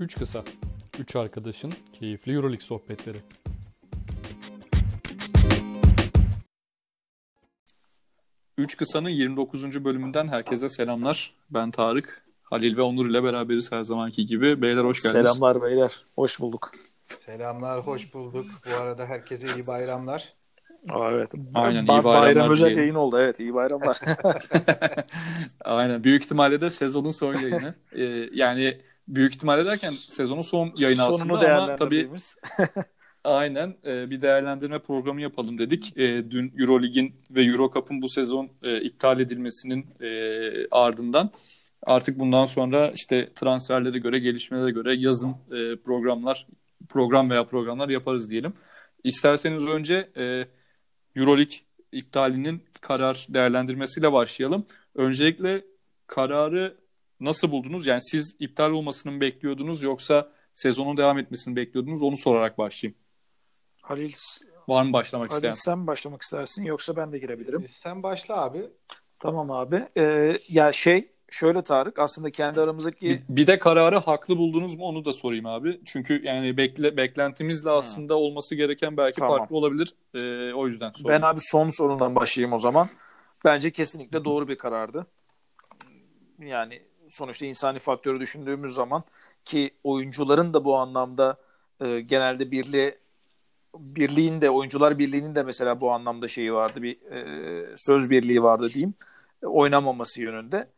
Üç kısa, üç arkadaşın keyifli Euroleague sohbetleri. Üç Kısa'nın 29. bölümünden herkese selamlar. Ben Tarık, Halil ve Onur ile beraberiz her zamanki gibi. Beyler hoş geldiniz. Selamlar beyler, hoş bulduk. Selamlar, hoş bulduk. Bu arada herkese iyi bayramlar. Aa, evet. Aynen, iyi Ba- bayramlar Bayram özel yayın oldu, evet iyi bayramlar. Aynen. Büyük ihtimalle de sezonun son yayını. Ee, yani büyük ihtimalle derken sezonun son yayını aslında Sonunu ama tabii. Aynen e, bir değerlendirme programı yapalım dedik. E, dün Eurolig'in ve Eurocup'ın bu sezon e, iptal edilmesinin e, ardından artık bundan sonra işte transferlere göre, gelişmelere göre yazın e, programlar, program veya programlar yaparız diyelim. İsterseniz önce e, Eurolig iptalinin karar değerlendirmesiyle başlayalım. Öncelikle kararı nasıl buldunuz? Yani siz iptal olmasını mı bekliyordunuz yoksa sezonun devam etmesini bekliyordunuz? Onu sorarak başlayayım. Halil, Var mı başlamak Halil isteyen? sen başlamak istersin yoksa ben de girebilirim. Sen başla abi. Tamam abi. Ee, ya şey, şöyle Tarık aslında kendi aramızdaki Bir, bir de kararı haklı buldunuz mu onu da sorayım abi. Çünkü yani bekle, beklentimizle aslında olması gereken belki Tamam. farklı olabilir. Ee, o yüzden ben sorayım. abi son sorundan başlayayım o zaman. Bence kesinlikle doğru bir karardı. Yani sonuçta insani faktörü düşündüğümüz zaman ki oyuncuların da bu anlamda e, genelde birliğe birliğin de oyuncular birliğinin de mesela bu anlamda şeyi vardı bir e, söz birliği vardı diyeyim oynamaması yönünde.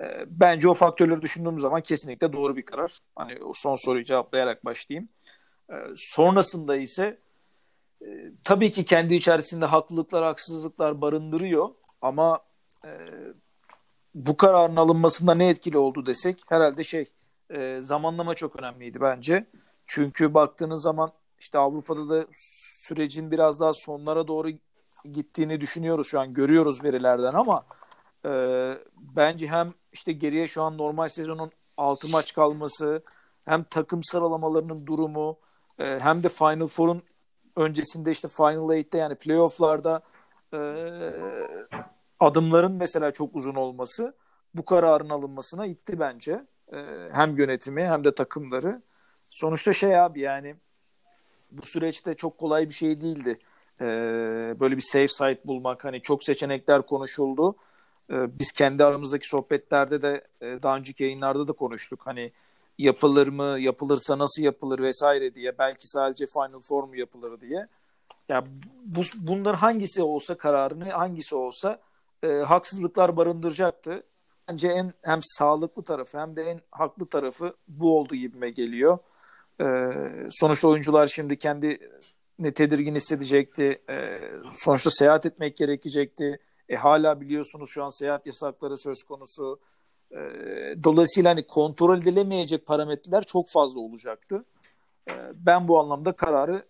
E, bence o faktörleri düşündüğüm zaman kesinlikle doğru bir karar. Hani o son soruyu cevaplayarak başlayayım. E, sonrasında ise e, tabii ki kendi içerisinde haklılıklar, haksızlıklar barındırıyor ama e, bu kararın alınmasında ne etkili oldu desek herhalde şey e, zamanlama çok önemliydi bence. Çünkü baktığınız zaman işte Avrupa'da da sürecin biraz daha sonlara doğru gittiğini düşünüyoruz şu an görüyoruz verilerden ama e, bence hem işte geriye şu an normal sezonun 6 maç kalması hem takım sıralamalarının durumu e, hem de Final Four'un öncesinde işte Final Eight'te yani playoff'larda e, adımların mesela çok uzun olması bu kararın alınmasına itti bence. E, hem yönetimi hem de takımları. Sonuçta şey abi yani bu süreçte çok kolay bir şey değildi. E, böyle bir safe site bulmak hani çok seçenekler konuşuldu. E, biz kendi aramızdaki sohbetlerde de e, daha önceki yayınlarda da konuştuk. Hani yapılır mı, yapılırsa nasıl yapılır vesaire diye. Belki sadece Final Four mu yapılır diye. Ya bu, bunların hangisi olsa kararını hangisi olsa e, haksızlıklar barındıracaktı. Bence en hem sağlıklı tarafı hem de en haklı tarafı bu oldu gibime geliyor. E, sonuçta oyuncular şimdi kendi ne tedirgin hissedecekti. E, sonuçta seyahat etmek gerekecekti. E, hala biliyorsunuz şu an seyahat yasakları söz konusu. E, dolayısıyla hani kontrol edilemeyecek parametreler çok fazla olacaktı. E, ben bu anlamda kararı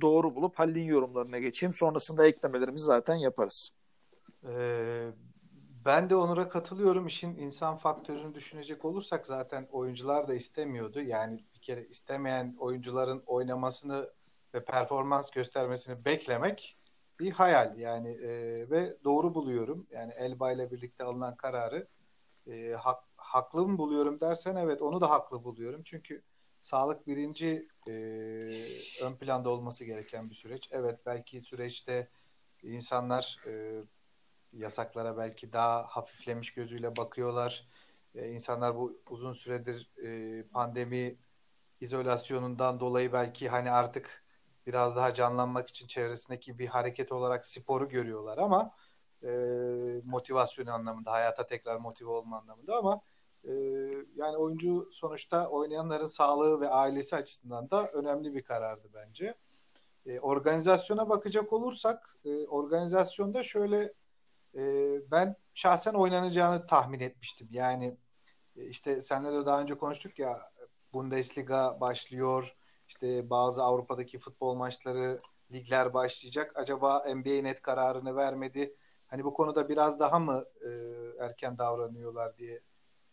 doğru bulup Halil'in yorumlarına geçeyim. Sonrasında eklemelerimizi zaten yaparız. Ee, ben de Onur'a katılıyorum. İşin insan faktörünü düşünecek olursak zaten oyuncular da istemiyordu. Yani bir kere istemeyen oyuncuların oynamasını ve performans göstermesini beklemek bir hayal. Yani e, ve doğru buluyorum. Yani Elba ile birlikte alınan kararı e, hak, haklı mı buluyorum dersen evet onu da haklı buluyorum. Çünkü sağlık birinci e, ön planda olması gereken bir süreç. Evet belki süreçte insanlar e, yasaklara belki daha hafiflemiş gözüyle bakıyorlar. E, insanlar bu uzun süredir e, pandemi izolasyonundan dolayı belki hani artık biraz daha canlanmak için çevresindeki bir hareket olarak sporu görüyorlar ama e, motivasyon anlamında, hayata tekrar motive olma anlamında ama e, yani oyuncu sonuçta oynayanların sağlığı ve ailesi açısından da önemli bir karardı bence. E, organizasyona bakacak olursak e, organizasyonda şöyle e, ben şahsen oynanacağını tahmin etmiştim. Yani e, işte seninle de daha önce konuştuk ya Bundesliga başlıyor. İşte bazı Avrupa'daki futbol maçları, ligler başlayacak. Acaba NBA net kararını vermedi. Hani bu konuda biraz daha mı e, erken davranıyorlar diye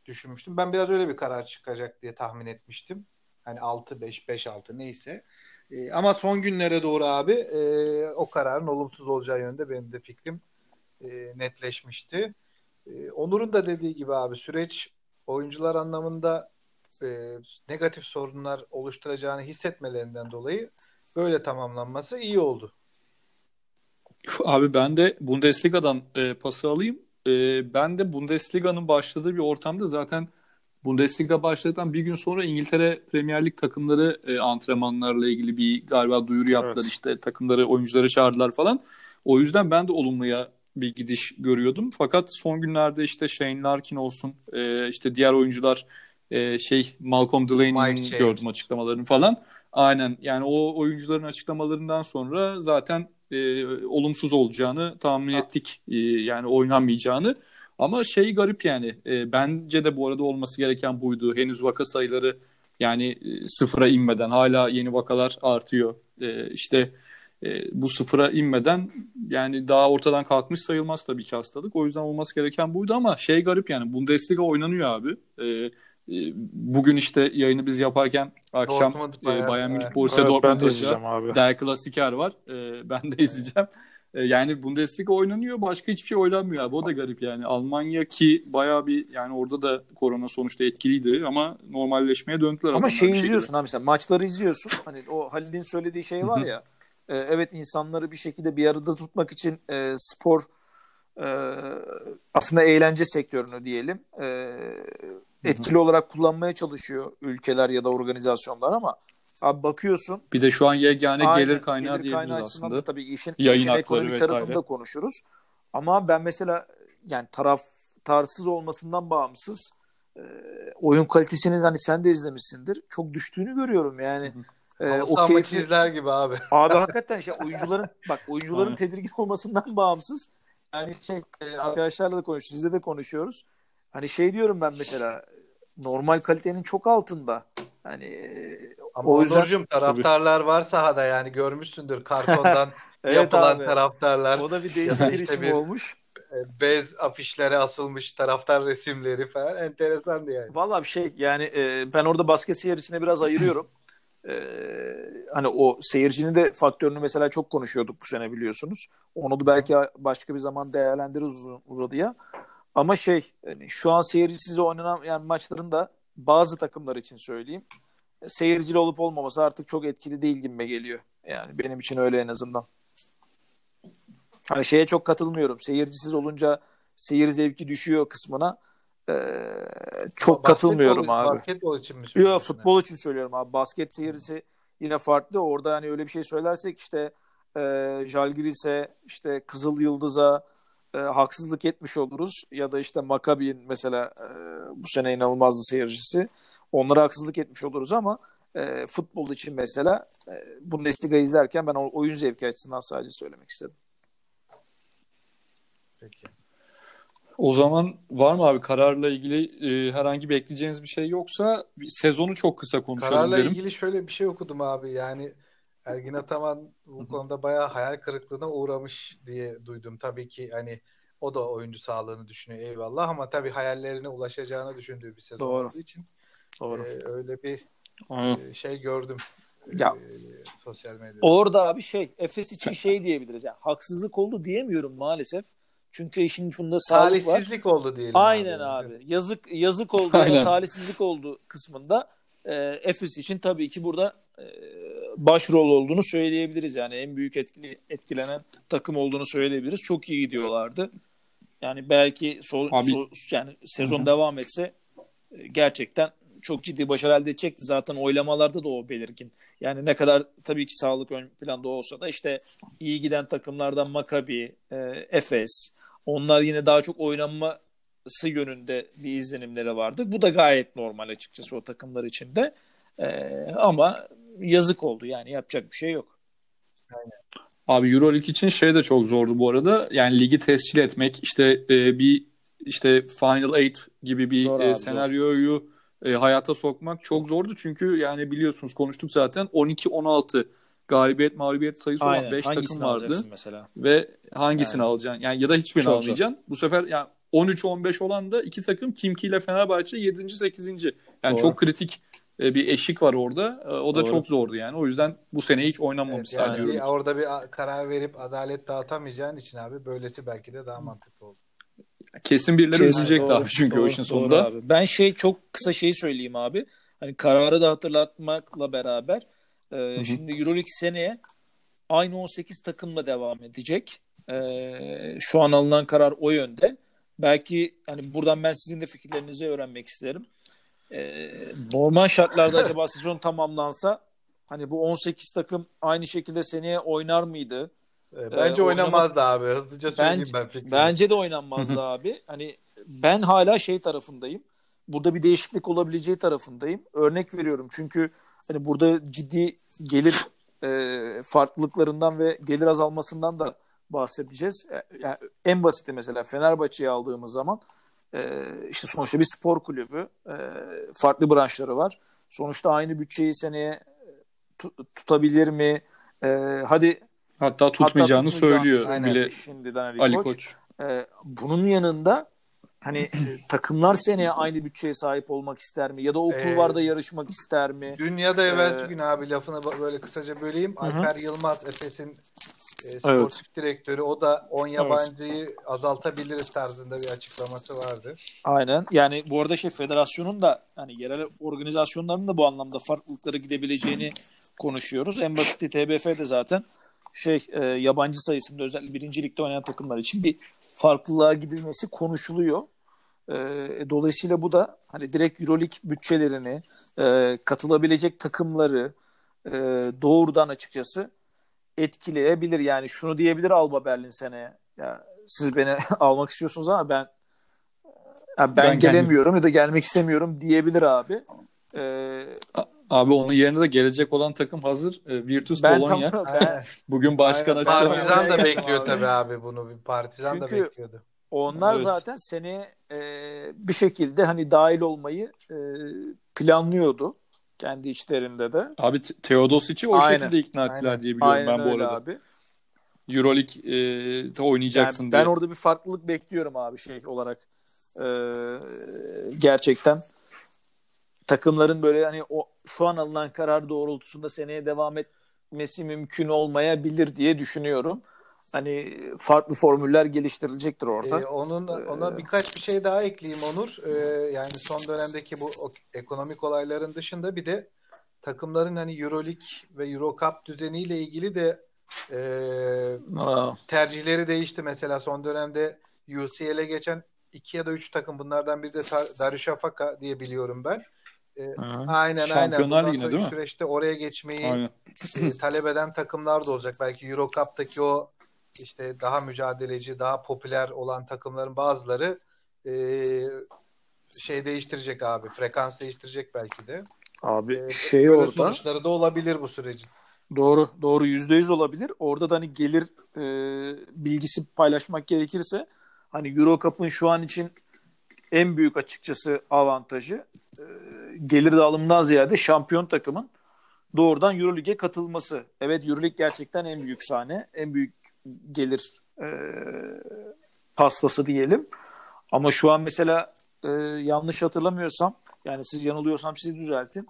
düşünmüştüm. Ben biraz öyle bir karar çıkacak diye tahmin etmiştim. Hani 6-5, 5-6 neyse. E, ama son günlere doğru abi e, o kararın olumsuz olacağı yönünde benim de fikrim e, netleşmişti. E, Onur'un da dediği gibi abi süreç oyuncular anlamında e, negatif sorunlar oluşturacağını hissetmelerinden dolayı böyle tamamlanması iyi oldu. Abi ben de Bundesliga'dan e, pası alayım. E, ben de Bundesliga'nın başladığı bir ortamda zaten Bundesliga başladıktan bir gün sonra İngiltere Premier Lig takımları e, antrenmanlarla ilgili bir galiba duyuru yaptılar. Evet. İşte takımları, oyuncuları çağırdılar falan. O yüzden ben de olumluya bir gidiş görüyordum. Fakat son günlerde işte Shane Larkin olsun, e, işte diğer oyuncular e, şey Malcolm James. gördüm açıklamalarını falan. Aynen yani o oyuncuların açıklamalarından sonra zaten e, olumsuz olacağını tahmin Ha. ettik. E, yani oynanmayacağını. Ama şey garip yani. E, bence de bu arada olması gereken buydu. Henüz vaka sayıları yani e, sıfıra inmeden hala yeni vakalar artıyor. E, işte e, bu sıfıra inmeden yani daha ortadan kalkmış sayılmaz tabii ki hastalık. O yüzden olması gereken buydu ama şey garip yani Bundesliga oynanıyor abi. E, e, bugün işte yayını biz yaparken akşam Dortmund, e, Bayern- Bayern Münih. Borussia Evet, Dortmund de maçı. Der Klassiker var. E, ben de izleyeceğim. E, yani Bundesliga oynanıyor. Başka hiçbir şey oynanmıyor abi. O da garip yani. Almanya ki bayağı bir yani orada da korona sonuçta etkiliydi ama normalleşmeye döndüler. Ama şey izliyorsun abi mesela maçları izliyorsun. Hani o Halil'in söylediği şey var ya. E, evet insanları bir şekilde bir arada tutmak için e, spor e, aslında eğlence sektörünü diyelim e, etkili olarak kullanmaya çalışıyor ülkeler ya da organizasyonlar ama abi bakıyorsun Bir de şu an yegane Aynen, gelir kaynağı gelir diyebiliriz kaynağı aslında. tabii işin, Yayın işin ekonomik vesaire. tarafını da konuşuruz. Ama ben mesela yani taraftarsız olmasından bağımsız e, oyun kalitesinin hani sen de izlemişsindir. Çok düştüğünü görüyorum yani. E, O keyfi, izler gibi abi. abi hakikaten şey oyuncuların bak oyuncuların Aynen. tedirgin olmasından bağımsız. Yani şey e, arkadaşlarla da konuşuyoruz, sizle de konuşuyoruz. Hani şey diyorum ben mesela normal kalitenin çok altında. Hani e, Ama O yüzden- Onurcuğum taraftarlar var sahada yani görmüşsündür Karkon'dan evet yapılan abi. taraftarlar. O da bir değişik bir işte bir- olmuş. e, bez afişlere asılmış taraftar resimleri falan enteresandı yani. Vallahi bir şey yani ben orada basket seyircisine biraz ayırıyorum. E, hani o seyircinin de faktörünü mesela çok konuşuyorduk bu sene biliyorsunuz. Onu da belki başka bir zaman değerlendiririz uzadıya. Ama şey hani şu an seyircisiz oynanan yani maçların da bazı takımlar için söyleyeyim. Seyircili olup olmaması artık çok etkili değil gibime geliyor. Yani benim için öyle en azından. Hani şeye çok katılmıyorum. Seyircisiz olunca seyir zevki düşüyor kısmına. Ee, çok Basketbol- katılmıyorum abi. Basketbol için mi Yok söylüyorsun? futbol için söylüyorum abi. Basket seyircisi yine farklı. Orada hani öyle bir şey söylersek işte e, Jalgiris'e işte Kızıl Yıldız'a e, haksızlık etmiş oluruz. Ya da işte Maccabi'nin mesela e, bu sene inanılmazdı seyircisi. Onlara haksızlık etmiş oluruz ama e, futbol için mesela e, Bundesliga izlerken ben oyun zevki açısından sadece söylemek istedim. Peki. O zaman var mı abi kararla ilgili e, herhangi bekleyeceğiniz bir şey yoksa bir sezonu çok kısa konuşalım Kararla derim. ilgili şöyle bir şey okudum abi. Yani Ergin Ataman bu konuda bayağı hayal kırıklığına uğramış diye duydum. Tabii ki hani o da oyuncu sağlığını düşünüyor eyvallah ama tabii hayallerine ulaşacağını düşündüğü bir sezon Doğru. olduğu için Doğru. e, öyle bir e, şey gördüm e, Ya. sosyal medyada. Orada abi şey Efes için şey diyebiliriz. Yani haksızlık oldu diyemiyorum maalesef. Çünkü işin şunda sağlık var. Talihsizlik oldu diyelim. Aynen abi. Yazık yazık oldu, Aynen. talihsizlik oldu kısmında e, Efes için tabii ki burada e, başrol olduğunu söyleyebiliriz. Yani en büyük etkili etkilenen takım olduğunu söyleyebiliriz. Çok iyi gidiyorlardı. Yani belki sol, Abi- sol- yani sezon devam etse e, gerçekten çok ciddi başarı elde edecekti. Zaten oylamalarda da o belirgin. Yani ne kadar tabii ki sağlık ön planda olsa da işte iyi giden takımlardan Maccabi, e, Efes onlar yine daha çok oynanması yönünde bir izlenimleri vardı. Bu da gayet normal açıkçası o takımlar için de. E, ama yazık oldu yani yapacak bir şey yok. Abi Euroleague için şey de çok zordu bu arada. Yani ligi tescil etmek işte e, bir işte Final Eight gibi bir Zor e, abi, zor. senaryoyu e, hayata sokmak çok zordu. Çünkü yani biliyorsunuz konuştuk zaten 12-16 galibiyet mağlubiyet sayısı olan Aynen. 5 Hangisini takım vardı. alacaksın mesela? Ve hangisini Yani. alacaksın? Yani ya da hiçbirini Çok zor. almayacaksın. Bu sefer yani 13-15 olan da iki takım Kimki ile Fenerbahçe 7. 8. Yani Doğru. çok kritik e, bir eşik var orada. E, O da Doğru. çok zordu yani. O yüzden bu sene hiç Evet, oynanmamış yani sadece bir, orada bir karar verip adalet dağıtamayacağın için abi böylesi belki de daha mantıklı oldu. Kesin birileri Kesin, üzülecekti doğru, abi çünkü doğru, o işin doğru sonunda. abi. Ben şey çok kısa şeyi söyleyeyim abi. hani kararı da hatırlatmakla beraber e, şimdi EuroLeague seneye aynı 18 takımla devam edecek. E, şu an alınan karar o yönde. Belki hani buradan ben sizin de fikirlerinizi öğrenmek isterim. E, normal şartlarda acaba sezon tamamlansa hani bu 18 takım aynı şekilde seneye oynar mıydı? E, bence ee, oynamazdı oynamak... abi. Hızlıca söyleyeyim bence, ben fikrimi. Bence de oynanmazdı abi. Hani ben hala şey tarafındayım. Burada bir değişiklik olabileceği tarafındayım. Örnek veriyorum çünkü hani burada ciddi gelir e, farklılıklarından ve gelir azalmasından da bahsedeceğiz. E, yani en basiti mesela Fenerbahçe'yi aldığımız zaman e, işte sonuçta bir spor kulübü, e, farklı branşları var. Sonuçta aynı bütçeyi seneye tutabilir mi? E, hadi hatta tutmayacağını, hatta tutmayacağını söylüyor bile şimdiden Ali, Ali Koç. Koç. E, bunun yanında hani e, takımlar seneye aynı bütçeye sahip olmak ister mi? Ya da o kulvarda ee, yarışmak ister mi? Dünyada evvelsi ee, gün abi lafını böyle kısaca böleyim. Hı-hı. Alper Yılmaz Efes'in e, sportif evet. direktörü o da 10 yabancıyı evet. azaltabiliriz tarzında bir açıklaması vardı. Aynen. Yani bu arada şey federasyonun da yani yerel organizasyonların da bu anlamda farklılıklara gidebileceğini konuşuyoruz. En basit TBF de zaten şey e, yabancı sayısında özellikle birinci ligde oynayan takımlar için bir farklılığa gidilmesi konuşuluyor. E, dolayısıyla bu da hani direkt Euroleague bütçelerini, e, katılabilecek takımları e, doğrudan açıkçası etkileyebilir. Yani şunu diyebilir Alba Berlin seneye. Ya siz beni almak istiyorsunuz ama ben ya ben, ben gelemiyorum ya da gelmek istemiyorum diyebilir abi. Ee, abi onun yerine de gelecek olan takım hazır. E, Virtus ben Bologna. Tam, ben, Bugün başkan açıkladı. Partizan da bekliyor tabii abi bunu. Bir Partizan Çünkü da bekliyordu. Onlar evet. zaten seni e, bir şekilde hani dahil olmayı e, planlıyordu kendi içlerinde de. Abi Teodosic'i o Aynen. şekilde ikna ettiler Aynen. diye biliyorum Aynen ben bu arada. Abi. Euroleague e, oynayacaksın yani diye. Ben orada bir farklılık bekliyorum abi şey olarak. E, gerçekten takımların böyle hani o şu an alınan karar doğrultusunda seneye devam etmesi mümkün olmayabilir diye düşünüyorum hani farklı formüller geliştirilecektir orada. Ee, onun ona ee, birkaç bir şey daha ekleyeyim Onur. Ee, yani son dönemdeki bu ekonomik olayların dışında bir de takımların hani EuroLeague ve EuroCup düzeniyle ilgili de e, tercihleri değişti. Mesela son dönemde UCL'e geçen iki ya da üç takım bunlardan biri de Darüşşafaka diye biliyorum ben. E, aynen Şampiyonlar aynen. Bundan değil mi? süreçte oraya geçmeyi e, talep eden takımlar da olacak. Belki Eurocup'taki o işte daha mücadeleci, daha popüler olan takımların bazıları e, şey değiştirecek abi. Frekans değiştirecek belki de. Abi ee, şey orada sonuçları da olabilir bu sürecin. Doğru, doğru yüzde yüz olabilir. Orada da hani gelir e, bilgisi paylaşmak gerekirse hani Euro Cup'ın şu an için en büyük açıkçası avantajı e, gelir dağılımından ziyade şampiyon takımın doğrudan Euroleague'e katılması. Evet Euroleague gerçekten en büyük sahne, en büyük gelir e, pastası diyelim. Ama şu an mesela e, yanlış hatırlamıyorsam yani siz yanılıyorsam sizi düzeltin.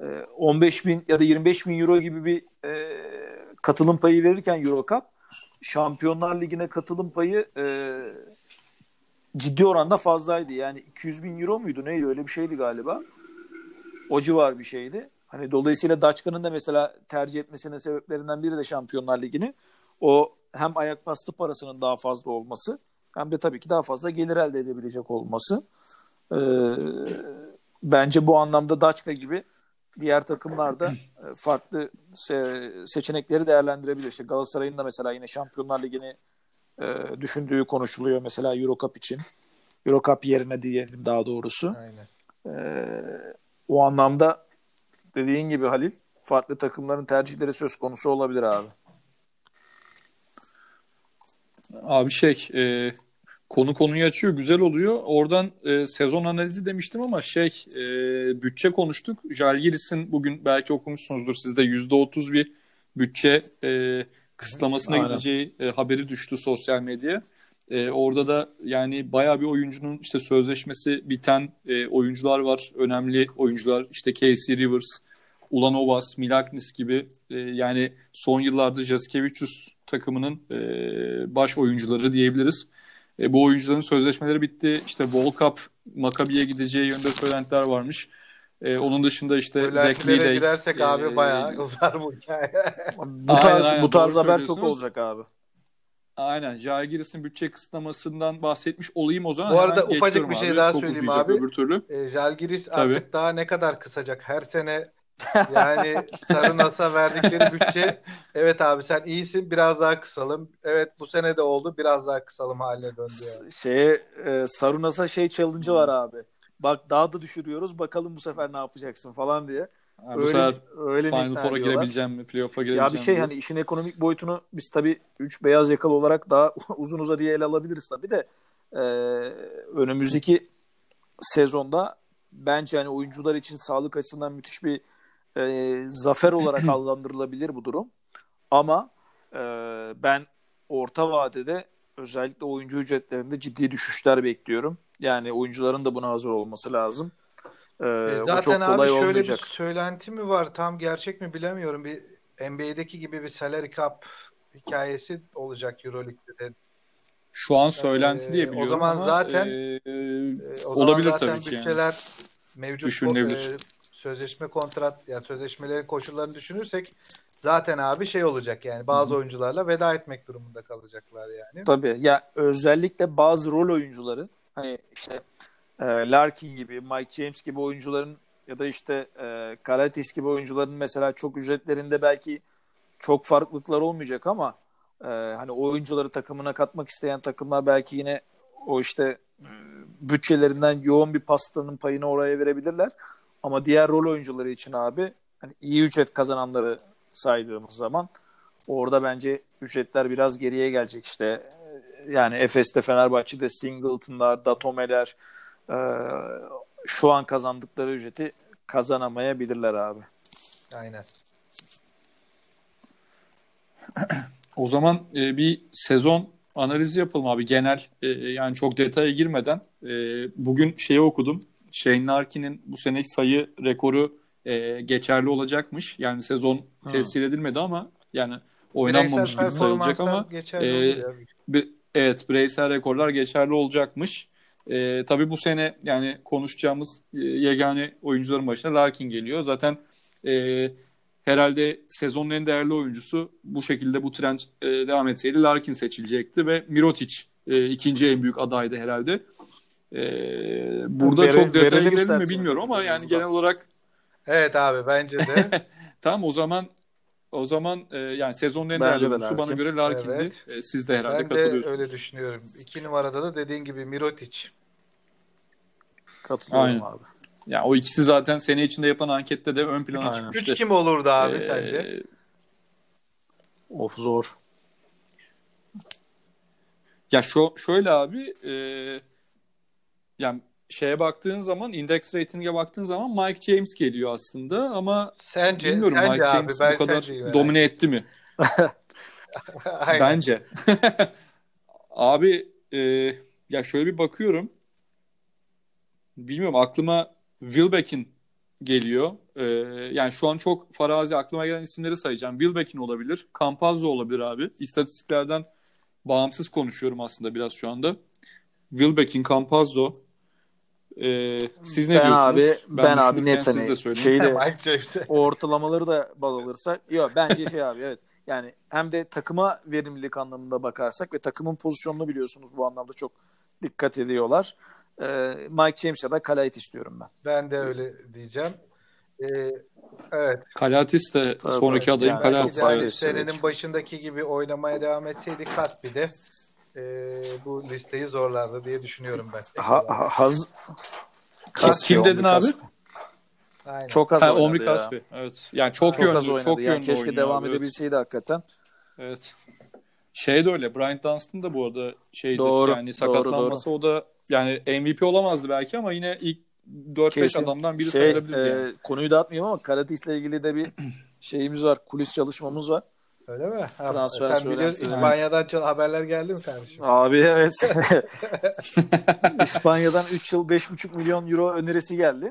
E, 15 bin ya da 25 bin euro gibi bir e, katılım payı verirken Euro Cup Şampiyonlar Ligi'ne katılım payı e, ciddi oranda fazlaydı. Yani 200 bin euro muydu neydi öyle bir şeydi galiba. O civar bir şeydi. Hani dolayısıyla Daçka'nın da mesela tercih etmesinin sebeplerinden biri de Şampiyonlar Ligi'ni. O hem ayak bastı parasının daha fazla olması hem de tabii ki daha fazla gelir elde edebilecek olması. Ee, bence bu anlamda Daçka gibi diğer takımlar da e, farklı se- seçenekleri değerlendirebilir. İşte Galatasaray'ın da mesela yine Şampiyonlar Ligi'ni e, düşündüğü konuşuluyor mesela Eurocup için. Eurocup yerine diyelim daha doğrusu. Aynen. Ee, o anlamda dediğin gibi Halil farklı takımların tercihleri söz konusu olabilir abi. Abi şey e, konu konuyu açıyor güzel oluyor. Oradan e, sezon analizi demiştim ama şey e, bütçe konuştuk. Jalgiris'in bugün belki okumuşsunuzdur sizde %30 bir bütçe e, kısıtlamasına Aynen. gideceği e, haberi düştü sosyal medyaya. E, orada da yani bayağı bir oyuncunun işte sözleşmesi biten e, oyuncular var. Önemli oyuncular işte Casey Rivers, Ulanovas, Milaknis gibi e, yani son yıllarda Jaskevicius takımının e, baş oyuncuları diyebiliriz. E, bu oyuncuların sözleşmeleri bitti. İşte World Cup Maccabi'ye gideceği yönde söylentiler varmış. E, onun dışında işte Söylentilere Lee'de girersek e, abi bayağı uzar bu hikaye. Bu tarz aynen, bu tarz haber çok olacak abi. Aynen. Jagiris'in bütçe kısıtlamasından bahsetmiş olayım o zaman. Bu arada Hemen ufacık bir şey abi. daha Çok söyleyeyim abi. Öbür türlü. E, Jalgiris Tabii. artık daha ne kadar kısacak? Her sene yani Sarı Nas'a verdikleri bütçe evet abi sen iyisin biraz daha kısalım. Evet bu sene de oldu biraz daha kısalım haline döndü yani. Şeye e, Sarunas'a şey challenge'ı var abi. Bak daha da düşürüyoruz bakalım bu sefer ne yapacaksın falan diye. Yani bu öyle sefer öyle Final Four'a girebileceğim mi? Playoff'a Ya girebileceğim bir şey mi? hani işin ekonomik boyutunu biz tabii 3 beyaz yakalı olarak daha uzun uzadıya ele alabiliriz tabii de e, önümüzdeki sezonda bence hani oyuncular için sağlık açısından müthiş bir e, zafer olarak adlandırılabilir bu durum. Ama e, ben orta vadede özellikle oyuncu ücretlerinde ciddi düşüşler bekliyorum. Yani oyuncuların da buna hazır olması lazım. E, E, o zaten çok abi kolay şöyle olmayacak. bir söylenti mi var tam gerçek mi bilemiyorum. Bir NBA'deki gibi bir salary cap hikayesi olacak EuroLeague'de de. Şu an söylenti Ee, diye o biliyorum zaman ama zaten- e, E, o zaman olabilir zaten tabii ki yani. mevcut Düşünülebilir. e, sözleşme kontrat ya sözleşmelerin koşullarını düşünürsek zaten abi şey olacak yani bazı oyuncularla veda etmek durumunda kalacaklar yani. Tabii ya özellikle bazı rol oyuncuları hani işte e, Larkin gibi, Mike James gibi oyuncuların ya da işte e, Karatis gibi oyuncuların mesela çok ücretlerinde belki çok farklılıklar olmayacak ama e, hani oyuncuları takımına katmak isteyen takımlar belki yine o işte e, bütçelerinden yoğun bir pastanın payını oraya verebilirler. Ama diğer rol oyuncuları için abi hani iyi ücret kazananları saydığımız zaman orada bence ücretler biraz geriye gelecek işte. Yani Efes'te, Fenerbahçe'de Singleton'lar, Datome'ler e, şu an kazandıkları ücreti kazanamayabilirler abi. Aynen. O zaman e, bir sezon analizi yapalım abi genel e, yani çok detaya girmeden e, bugün şeyi okudum Shane Larkin'in bu seneki sayı rekoru e, geçerli olacakmış yani sezon Hı. tescil edilmedi ama yani Bireysel oynanmamış gibi sayılacak ama geçerli e, bir- evet bireysel rekorlar geçerli olacakmış. E, tabii bu sene yani konuşacağımız e, yegane oyuncuların başına Larkin geliyor. Zaten e, herhalde sezonun en değerli oyuncusu bu şekilde bu trend e, devam etseydi Larkin seçilecekti ve Mirotic e, ikinci en büyük adaydı herhalde. E, burada Vere- çok detaya girelim mi bilmiyorum ama yani genel olarak Evet abi bence de. tamam o zaman o zaman e, yani sezonun en değerli de oyuncusu bana göre Larkin'di. Evet. E, siz de herhalde ben de katılıyorsunuz. öyle düşünüyorum. İki numarada da dediğin gibi Mirotic. Katılıyorum Aynen. abi. Ya o ikisi zaten sene içinde yapılan ankette de ön plana Aynen. çıkmıştı. Üç kim olurdu abi Ee, sence? Of zor. Ya şu şöyle abi e, yani şeye baktığın zaman index rating'e baktığın zaman Mike James geliyor aslında ama Sence, bilmiyorum sence Mike abi James bu kadar domine etti mi? Bence. Abi e, ya şöyle bir bakıyorum. Bilmiyorum aklıma Wilbeck'in geliyor. E, yani şu an çok farazi aklıma gelen isimleri sayacağım. Wilbeck'in olabilir. Campazzo olabilir abi. İstatistiklerden bağımsız konuşuyorum aslında biraz şu anda. Wilbeck'in, Campazzo. E, siz ne ben diyorsunuz? abi ben, abi düşünürken net hani de Mike James'e. ortalamaları da baz alırsak yok bence şey abi evet yani hem de takıma verimlilik anlamında bakarsak ve takımın pozisyonunu biliyorsunuz bu anlamda çok dikkat ediyorlar. Ee, Mike James ya da Kalait istiyorum ben. Ben de öyle diyeceğim. Ee, evet. Kalatis de Tabii, sonraki tabii. adayım Yani Kalatis. Yani senenin başındaki gibi oynamaya devam etseydi kat bir de e, bu listeyi zorlardı diye düşünüyorum ben. Ha, ha- haz Kes- kim dedin abi? Aynen. Çok az Ha, oynadı Omri ya. Kaspi. Evet. Yani çok Çok az yönlü, oynadı. çok yani yönlü keşke oynuyor devam abi, evet. edebilseydi hakikaten. Evet. Şey de öyle. Bryant Dunstan da bu arada şeydir. Doğru, Yani doğru, sakatlanması o da yani MVP olamazdı belki ama yine ilk 4-5 Kesin. adamdan biri Şey, sayılabilir e, yani. konuyu dağıtmayayım ama Karatis ile ilgili de bir şeyimiz var. Kulis çalışmamız var. Öyle mi? Ha, Transfer sen biliyorsun İspanya'dan çal- haberler geldi mi kardeşim? Abi evet. İspanya'dan 3 yıl 5,5 milyon euro önerisi geldi.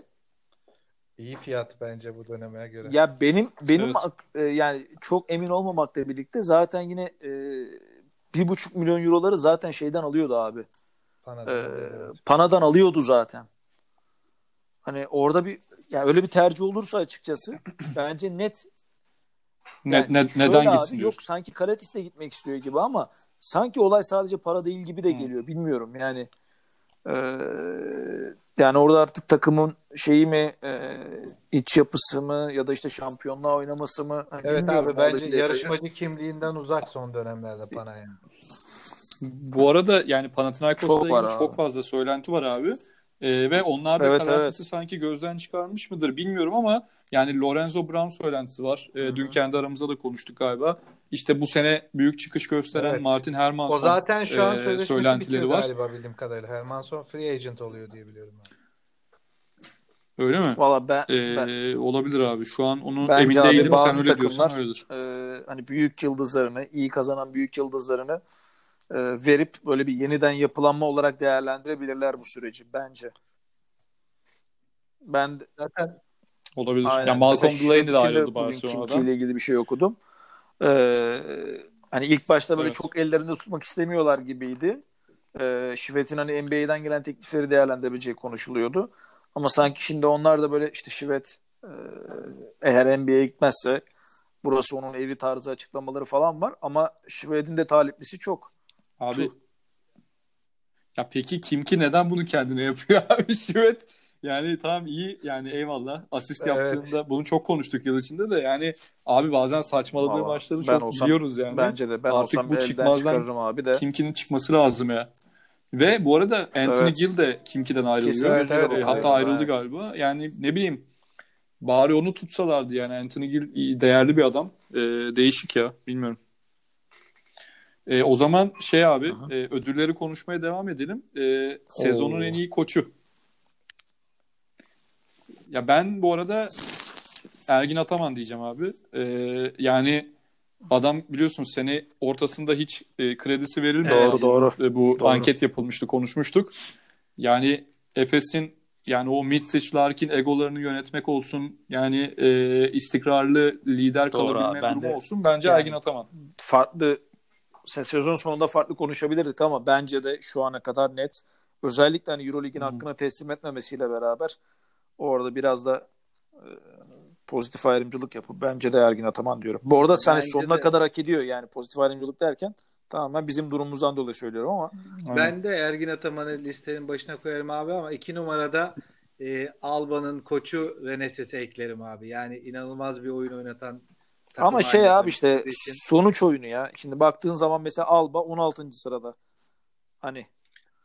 İyi fiyat bence bu döneme göre. Ya benim benim Evet. e, yani çok emin olmamakla birlikte zaten yine e, bir buçuk milyon euroları zaten şeyden alıyordu abi. Pana'da E, öyle. Pana'dan alıyordu zaten. Hani orada bir yani öyle bir tercih olursa açıkçası bence net Ne, yani ne, şöyle neden abi, gitsin Yok diyorsun? sanki Karatis de gitmek istiyor gibi ama sanki olay sadece para değil gibi de Hı. geliyor. Bilmiyorum yani. Ee, yani orada artık takımın şeyi mi e, iç yapısı mı ya da işte şampiyonluğa oynaması mı Hani Evet abi bence oradaki detayı. yarışmacı kimliğinden uzak son dönemlerde Panay'a. Bu arada yani Panathinaikos'la Çok ilgili abi. çok fazla söylenti var abi. Ee, ve onlar da Evet, Karatis'i evet. sanki gözden çıkarmış mıdır bilmiyorum ama yani Lorenzo Brown söylentisi var. Hı. dün kendi aramızda da konuştuk galiba. İşte bu sene büyük çıkış gösteren Evet. Martin Hermanson O zaten şu an e, sözleşmesi söylentileri var. galiba bildiğim kadarıyla. Hermanson free agent oluyor diye biliyorum ben. Öyle mi? Valla ben, Ee, ben olabilir abi. Şu an onu Bence emin abi değilim. bazı Sen öyle diyorsan takımlar- öyledir. e, hani büyük yıldızlarını, iyi kazanan büyük yıldızlarını e, verip böyle bir yeniden yapılanma olarak değerlendirebilirler bu süreci bence. Ben Zaten Olabilir. aynen. Yani Malcolm Delaney de ayrıldı Barcelona'dan. İle ilgili bir şey okudum. Ee, hani ilk başta böyle Evet. çok ellerinde tutmak istemiyorlar gibiydi. Ee, Şivet'in hani NBA'den gelen teklifleri değerlendirebileceği konuşuluyordu. Ama sanki şimdi onlar da böyle işte Şivet e, eğer NBA'ye gitmezse burası onun evi tarzı açıklamaları falan var. Ama Şivet'in de taliplisi çok. Abi Tu. ya peki Kimki neden bunu kendine yapıyor abi Şivet? Yani tamam iyi yani eyvallah. Asist Evet. yaptığında bunu çok konuştuk yıl içinde de yani abi bazen saçmaladığı Vallahi maçları çok olsam- biliyoruz yani. Bence de ben Artık olsam bu çıkmazdan çıkarırım abi de. Kimki'nin çıkması lazım ya. Ve bu arada Anthony Evet. Gill de Kimki'den ayrılıyor. Kesin gözüyle Ee, bakıyorum hatta ben. ayrıldı galiba. Yani ne bileyim bari onu tutsalardı yani Anthony Gill değerli bir adam. Ee, değişik ya bilmiyorum. Ee, o zaman şey abi Aha. e, ödülleri konuşmaya devam edelim. Ee, sezonun Oo. en iyi koçu. Ya ben bu arada Ergin Ataman diyeceğim abi. Ee, yani adam biliyorsun sene ortasında hiç e, kredisi verilmedi. Evet. Doğru doğru. E, bu Doğru. anket yapılmıştı, konuşmuştuk. Yani Efes'in yani o Mitsic, Larkin egolarını yönetmek olsun. Yani e, istikrarlı lider Doğru kalabilme abi, ben durumu de- olsun. Bence yani- Ergin Ataman. farklı se- sezon sonunda farklı konuşabilirdik ama bence de şu ana kadar net. Özellikle hani Euroleague'in Hı. hakkını teslim etmemesiyle beraber orada biraz da e, pozitif ayrımcılık yapıp bence de Ergin Ataman diyorum. Bu arada sen sonuna de. kadar hak ediyor yani pozitif ayrımcılık derken tamamen bizim durumumuzdan dolayı söylüyorum ama ben de Ergin Ataman'ı listenin başına koyarım abi ama iki numarada e, Alba'nın koçu Reneses'i eklerim abi. Yani inanılmaz bir oyun oynatan takım ama şey abi işte için. sonuç oyunu ya. Şimdi baktığın zaman mesela Alba 16. sırada. Hani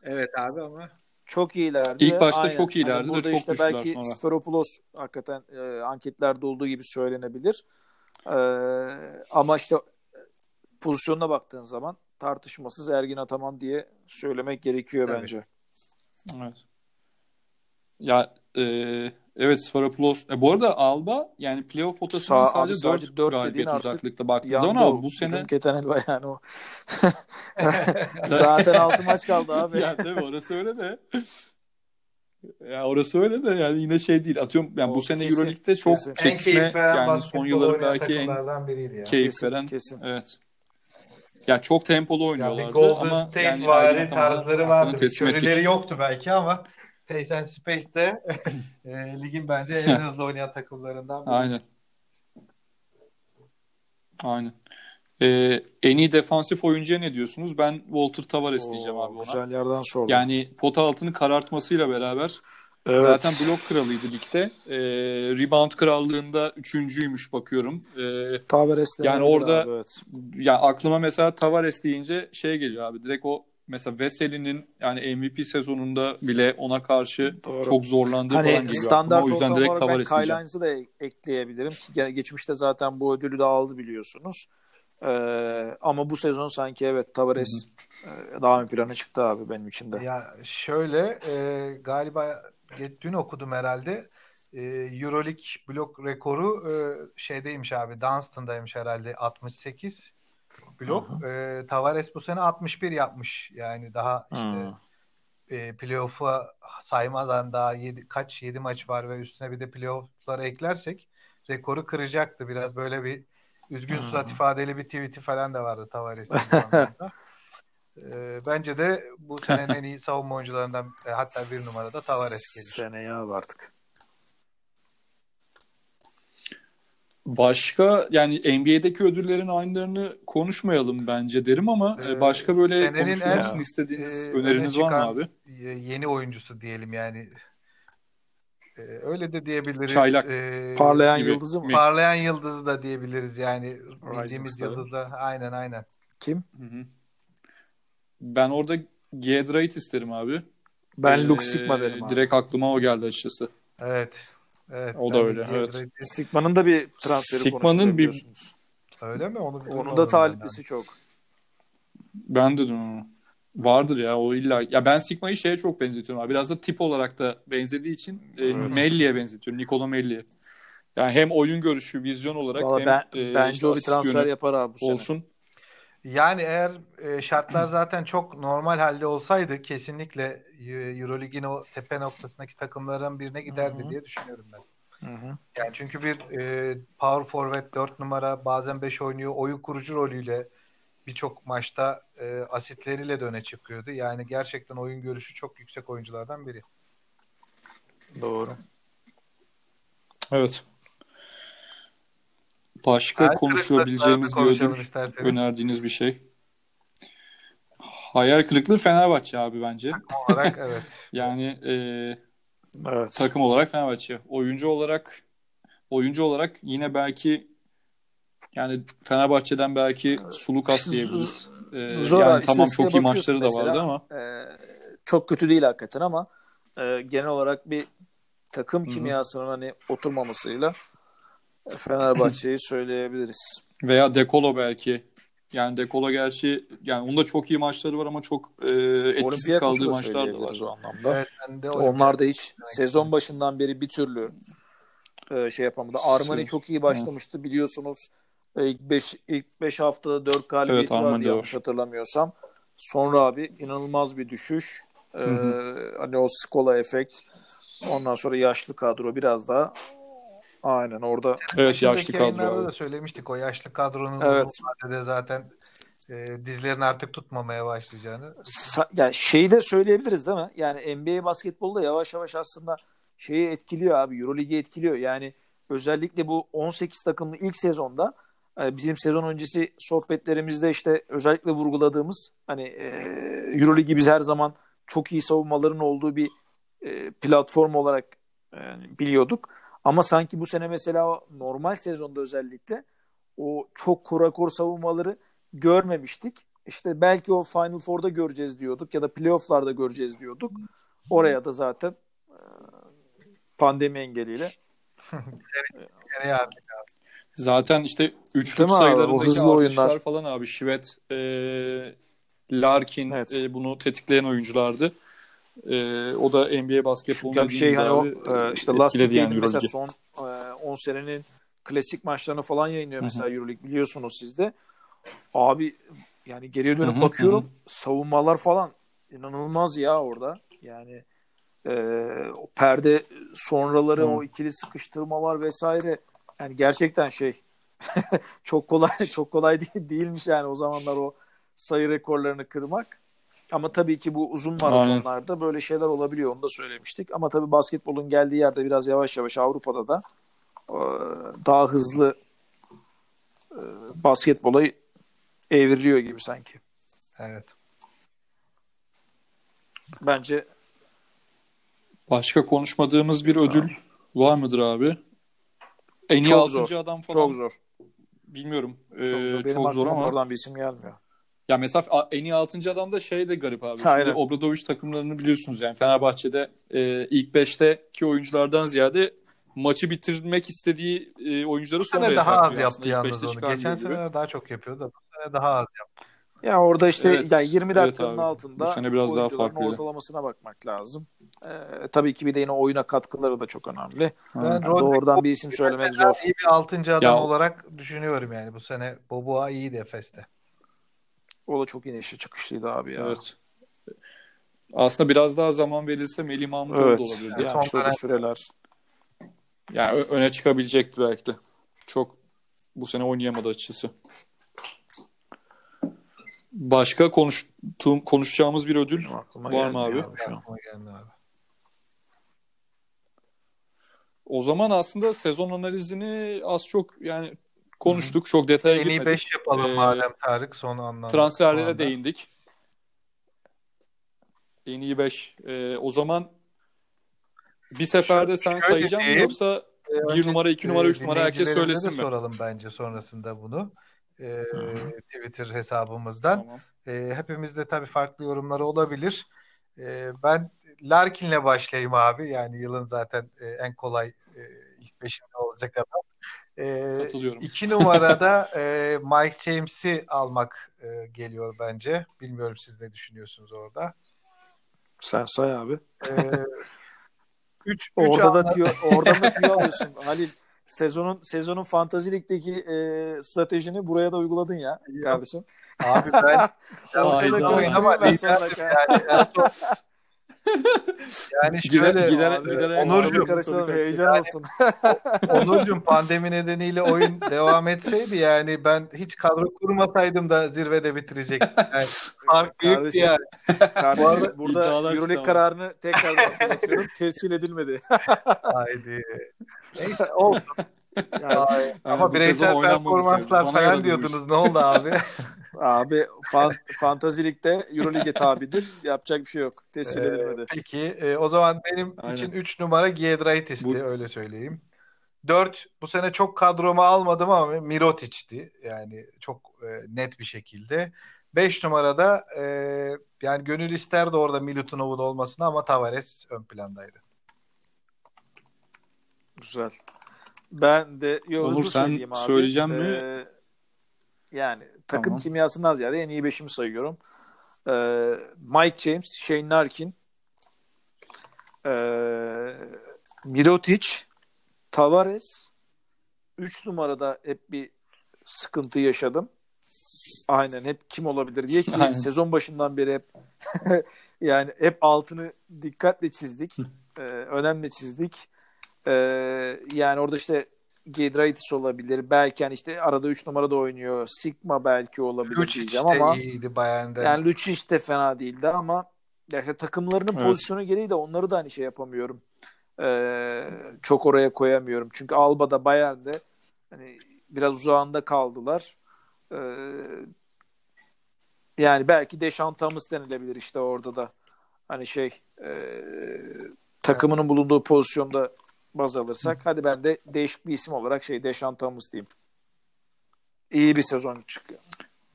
Evet abi ama Çok iyilerdi. İlk başta Aynen. çok iyilerdi Hani de burada çok işte düştüler belki sonra. Sferopoulos hakikaten e, anketlerde olduğu gibi söylenebilir. E, ama işte pozisyonuna baktığın zaman tartışmasız Ergin Ataman diye söylemek gerekiyor Tabii. bence. Evet. Ya e, evet Sferapulos. E, bu arada Alba yani playoff potasından Sağ- abi sadece sadece 4 dört galibiyet uzaklıkta baktığı zaman ama bu sene Keten Elba yani o. Zaten 6 maç kaldı abi. ya tabii orası öyle de. Ya orası öyle de yani yine şey değil. Atıyorum yani O bu sene kesin, Euroleague'de çok kesin. en çekişme yani son yılların belki en ya. keyif Kesin, veren. kesin. Evet. Ya çok tempolu oynuyorlardı bir Golden ama State yani vari tarzları vardı. Körüleri yoktu belki ama Pace and Space'de e, ligin bence en hızlı oynayan takımlarından biri. Aynen. Aynen. Ee, en iyi defansif oyuncuya ne diyorsunuz? Ben Walter Tavares diyeceğim Oo, abi ona. Güzel yerden sordun. Yani pota altını karartmasıyla beraber Evet. zaten blok kralıydı ligde. Ee, rebound krallığında üçüncüymüş bakıyorum. Ee, Tavares Yani orada- abi, evet. ya aklıma mesela Tavares deyince şey geliyor abi. Direkt o mesela Veseli'nin yani MVP sezonunda bile ona karşı Doğru. çok zorlandığı falan Hani geliyor aklıma. standart O yüzden direkt diyeceğim. Hines'ı da ekleyebilirim ki ge- geçmişte zaten bu ödülü de aldı biliyorsunuz. Ee, ama bu sezon sanki evet Tavares e, daha ön plana çıktı abi benim için de. Ya şöyle e, galiba dün okudum herhalde. E, Euroleague blok rekoru e, şeydeymiş abi. Dunstan'daymış herhalde 68 blok. E, Tavares bu sene 61 yapmış. Yani daha işte Hmm. e, playoff'a saymadan daha yedi, kaç 7 maç var ve üstüne bir de playoff'ları eklersek rekoru kıracaktı. Biraz böyle bir üzgün surat ifadeli bir tweet'i falan da vardı Tavares'in. E, bence de bu senenin en iyi savunma oyuncularından e, hatta bir numarada Tavares gelir. Seneye abi artık. Başka yani NBA'deki ödüllerin aynılarını konuşmayalım bence derim ama Ee, başka böyle konuşulmasını istediğiniz e, öneriniz öne var mı abi? yeni oyuncusu diyelim yani. Ee, öyle de diyebiliriz. Çaylak. Ee, Parlayan gibi yıldızı mı? parlayan yıldızı da diyebiliriz yani. Rising Bildiğimiz Star'ı. yıldızlar. Aynen aynen. Kim? Hı hı. Ben orada Giedrait isterim abi. Ben Ee, Luke Sigma derim abi. Direkt aklıma o geldi açıkçası. Evet. Evet. O da öyle, evet. Sigma'nın da bir transferi Sigma'nın konuşuluyor bir-. Öyle mi? Onu Onun da taliplisi çok. Ben de onu. Vardır ya o illa. Ya ben Sigma'yı şeye çok benzetiyorum abi. Biraz da tip olarak da benzediği için e, Evet. Melli'ye benzetiyorum. Nikola Melli'ye. Yani hem oyun görüşü, vizyon olarak Valla hem ben, e, bence işte o bir transfer yönü yapar abi bu sene. Yani eğer e, şartlar zaten çok normal halde olsaydı kesinlikle Eurolig'in o tepe noktasındaki takımların birine giderdi Hı hı. diye düşünüyorum ben. Hı hı. Yani çünkü bir e, power forward 4 numara bazen 5 oynuyor. Oyun kurucu rolüyle birçok maçta e, asitleriyle de öne çıkıyordu. Yani gerçekten oyun görüşü çok yüksek oyunculardan biri. Doğru. Evet. Başka Hayal konuşabileceğimiz isterseniz. önerdiğiniz bir şey. Hayal kırıklığı Fenerbahçe abi bence. olarak evet. Yani e, Evet. takım olarak Fenerbahçe. Oyuncu olarak oyuncu olarak yine belki yani Fenerbahçe'den belki Sulukas diyebiliriz. E, Zor yani tamam çok iyi maçları da mesela. vardı ama Ee, çok kötü değil hakikaten ama e, genel olarak bir takım kimyasının hani oturmamasıyla Fenerbahçe'yi söyleyebiliriz. veya Dekolo belki. Yani Dekolo gerçi yani onda çok iyi maçları var ama çok e, etkisiz kaldığı maçlar da var. o anlamda. Evet, de Onlar da hiç sezon başından beri bir türlü e, şey yapamadı. Armani çok iyi başlamıştı biliyorsunuz. E, İlk 5 ilk 5 haftada 4 galibiyeti Evet, vardı yanlış hatırlamıyorsam. Sonra abi inanılmaz bir düşüş. E, Hı hani o Skola efekt. Ondan sonra yaşlı kadro biraz daha aynen orada Evet yaşlı kadro da söylemiştik o yaşlı kadronun Evet. vadede zaten e, dizlerini artık tutmamaya başlayacağını. Sa- yani şeyi de söyleyebiliriz değil mi? Yani NBA basketbolda yavaş yavaş aslında şeyi etkiliyor abi. Euroligi etkiliyor. Yani özellikle bu 18 takımlı ilk sezonda e, bizim sezon öncesi sohbetlerimizde işte özellikle vurguladığımız hani e, Euroligi biz her zaman çok iyi savunmaların olduğu bir e, platform olarak e, biliyorduk. Ama sanki bu sene mesela normal sezonda özellikle o çok kurakor savunmaları görmemiştik. İşte belki o Final Four'da göreceğiz diyorduk ya da playoff'larda göreceğiz diyorduk. Oraya da zaten e, pandemi engeliyle. Zaten işte üçlük sayılarındaki hızlı oyunlar. falan abi. Şivet, e, Larkin Evet. e, bunu tetikleyen oyunculardı. E, o da NBA basketbolunda Çünkü şey hani o e, işte Last yani mesela son e, 10 senenin klasik maçlarını falan yayınlıyor mesela Euroleague biliyorsunuz siz de. Abi yani geriye dönüp Hı hı, bakıyorum hı. savunmalar falan inanılmaz ya orada. Yani e, o perde sonraları Hı. o ikili sıkıştırmalar vesaire yani gerçekten şey çok kolay çok kolay değil, değilmiş yani o zamanlar o sayı rekorlarını kırmak. Ama tabii ki bu uzun maratonlarda böyle şeyler olabiliyor onu da söylemiştik. Ama tabii basketbolun geldiği yerde biraz yavaş yavaş Avrupa'da da e, daha hızlı e, basketbola evriliyor gibi sanki. Evet. Bence Başka konuşmadığımız bir ödül var mıdır abi? En iyi Çok altıncı zor. adam falan çok zor. bilmiyorum. Çok Ee, zor. Benim çok zor ama oradan bir isim gelmiyor. Ya mesela en iyi altıncı adam da şey de garip abi. Şimdi Aynen. Obradoviç takımlarını biliyorsunuz yani Fenerbahçe'de e, ilk beşteki oyunculardan ziyade maçı bitirmek istediği e, oyuncuları Bu sonra sene daha az yaptı yalnız onu. Geçen seneler daha çok yapıyordu da bu sene daha az yaptı. Ya orada işte Evet, yani 20 evet dakikanın abi. altında Bu sene biraz daha farklıydı. ortalamasına bakmak lazım. Ee, tabii ki bir de yine oyuna katkıları da çok önemli. Ben. Rodrik Doğrudan bir isim söylemek zor. iyi bir altıncı adam Ya- olarak düşünüyorum yani bu sene. Boboa iyiydi Efes'te. O da çok inişli çıkışlıydı abi ya. Evet. Aslında biraz daha zaman verilse Melih Mahmutoğlu Evet. da olabilirdi. Yani da dönem- süreler. Yani ö- öne çıkabilecekti belki de. Çok bu sene oynayamadı açıkçası. Başka konuştuğum, konuşacağımız bir ödül Aklıma var mı gelmiyor abi? şu an. Abi. O zaman aslında sezon analizini az çok yani konuştuk. Hı-hı. Çok detaya en girmedik. En iyi 5 yapalım ee, madem Tarık son anlamda. Transferlere değindik. En iyi 5. Ee, o zaman bir seferde sen sayacaksın mı yoksa e, bir numara, iki numara, üç numara herkes söylesin mi? soralım bence sonrasında bunu. Ee, Twitter hesabımızdan. Tamam. Ee, hepimizde tabii farklı yorumları olabilir. Ee, ben Larkin'le başlayayım abi. Yani yılın zaten e, en kolay e, ilk beşinde olacak adam. Ee, Katılıyorum. İki numarada e, Mike James'i almak e, geliyor bence. Bilmiyorum siz ne düşünüyorsunuz orada. Sen say abi. Ee, üç, orada da tiyo, orada da tiyo alıyorsun Halil. Sezonun sezonun Fantasy Lig'deki e, stratejini buraya da uyguladın ya kardeşim. Abi ben ortada oynama yani, yani, yani şöyle gider, gider, gider, Onurcuğum heyecan yani, olsun. Onurcuğum pandemi nedeniyle oyun devam etseydi yani ben hiç kadro kurmasaydım da zirvede bitirecek. Yani fark büyük yani. Kardeşim, Bu arada burada Euroleague kararını tekrar hatırlatıyorum. Tescil edilmedi. Haydi. Neyse olsun. Yani, yani ama bireysel performanslar falan diyordunuz. Ne oldu abi? abi fan, fantazilikte Euroleague'e tabidir. Yapacak bir şey yok. Tescil ee, edilmedi. Peki e, o zaman benim Aynen. için 3 numara Giedraitis'ti bu... öyle söyleyeyim. 4 bu sene çok kadroma almadım ama Mirotic'ti. Yani çok e, net bir şekilde. 5 numarada e, yani gönül isterdi orada Milutinov'un olmasını ama Tavares ön plandaydı. Güzel. Ben de yo, Olur sen abi. söyleyeceğim ee, mi? Yani takım tamam. kimyasından ziyade en iyi beşimi sayıyorum. Ee, Mike James, Shane Larkin, ee, Mirotic, Tavares 3 numarada hep bir sıkıntı yaşadım. Aynen hep kim olabilir diye ki Aynen. sezon başından beri hep yani hep altını dikkatle çizdik. ee, önemli çizdik. Ee, yani orada işte Giedraitis olabilir. Belki hani işte arada 3 numarada oynuyor. Sigma belki olabilir Lucic diyeceğim ama. iyiydi Bayern'de. Yani Lucic de fena değildi ama yani takımlarının evet. pozisyonu gereği de onları da hani şey yapamıyorum. Ee, çok oraya koyamıyorum. Çünkü Alba'da Bayern'de hani biraz uzağında kaldılar. Ee, yani belki Deşan Thomas denilebilir işte orada da. Hani şey e, takımının evet. bulunduğu pozisyonda baz alırsak. Hadi ben de değişik bir isim olarak şey Deşan Thomas diyeyim. İyi bir sezon çıkıyor.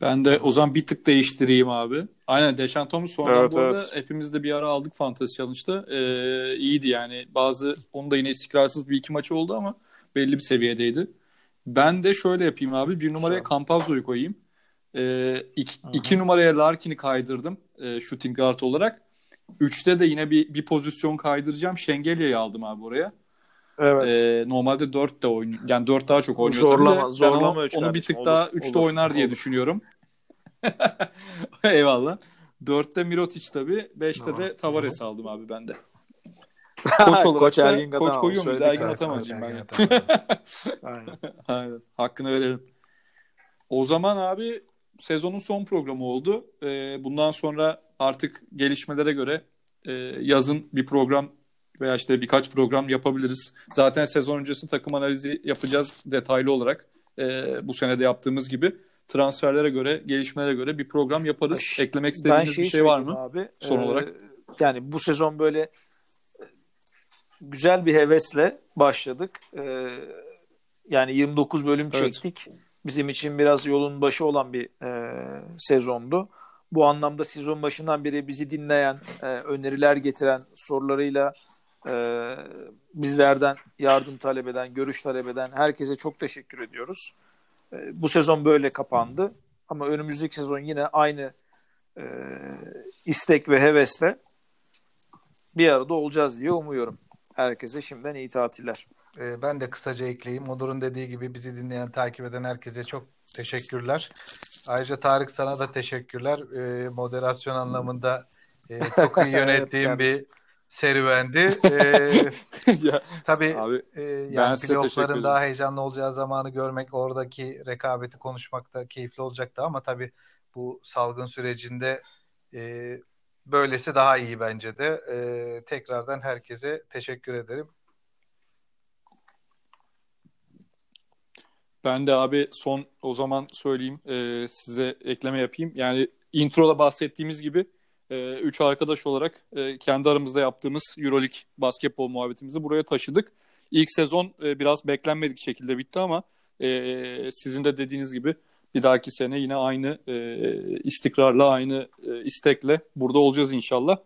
Ben de o zaman bir tık değiştireyim abi. Aynen Deşan Thomas sonra evet, bu arada evet. hepimiz de bir ara aldık Fantasy Challenge'da. Ee, iyiydi yani. Bazı onun da yine istikrarsız bir iki maçı oldu ama belli bir seviyedeydi. Ben de şöyle yapayım abi. Bir numaraya Campazzo'yu koyayım. Ee, iki, iki numaraya Larkin'i kaydırdım e, shooting guard olarak. Üçte de yine bir, bir pozisyon kaydıracağım. Şengelya'yı aldım abi oraya. Evet. Ee, normalde 4 de oynuyor. Yani 4 daha çok oynuyor. Zorlama, tabii de. zorlama onu, onu bir tık olur, daha 3'te oynar olur. diye düşünüyorum. Eyvallah. 4'te Mirotic tabii. 5'te de Tavares aldım abi ben de. Koç olarak koç da, koç koyuyor muyuz? Ergin Atamacıyım ben. Aynen. Aynen. Hakkını verelim. O zaman abi sezonun son programı oldu. Ee, bundan sonra artık gelişmelere göre e, yazın bir program veya işte birkaç program yapabiliriz. Zaten sezon öncesi takım analizi yapacağız detaylı olarak. E, bu senede yaptığımız gibi transferlere göre, gelişmelere göre bir program yaparız. Eklemek istediğiniz bir şey var mı? Abi, son e, olarak. Yani bu sezon böyle e, güzel bir hevesle başladık. E, yani 29 bölüm evet. çektik. Bizim için biraz yolun başı olan bir e, sezondu. Bu anlamda sezon başından beri bizi dinleyen, e, öneriler getiren, sorularıyla e, bizlerden yardım talep eden, görüş talep eden herkese çok teşekkür ediyoruz. E, bu sezon böyle kapandı. Ama önümüzdeki sezon yine aynı e, istek ve hevesle bir arada olacağız diye umuyorum. Herkese şimdiden iyi tatiller. E, ben de kısaca ekleyeyim. Onur'un dediği gibi bizi dinleyen, takip eden herkese çok teşekkürler. Ayrıca Tarık sana da teşekkürler. E, moderasyon anlamında e, çok iyi yönettiğim evet, bir serüvendi. Ee, ya, tabii abi, e, yani playoffların daha heyecanlı olacağı zamanı görmek, oradaki rekabeti konuşmak da keyifli olacaktı ama tabii bu salgın sürecinde e, böylesi daha iyi bence de. E, tekrardan herkese teşekkür ederim. Ben de abi son o zaman söyleyeyim e, size ekleme yapayım. Yani introda bahsettiğimiz gibi e, üç arkadaş olarak e, kendi aramızda yaptığımız Euroleague basketbol muhabbetimizi buraya taşıdık. İlk sezon e, biraz beklenmedik şekilde bitti ama e, sizin de dediğiniz gibi bir dahaki sene yine aynı e, istikrarla, aynı e, istekle burada olacağız inşallah.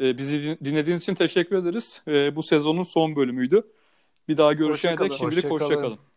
E, bizi dinlediğiniz için teşekkür ederiz. E, bu sezonun son bölümüydü. Bir daha görüşene dek şimdilik hoşçakalın. Hoşça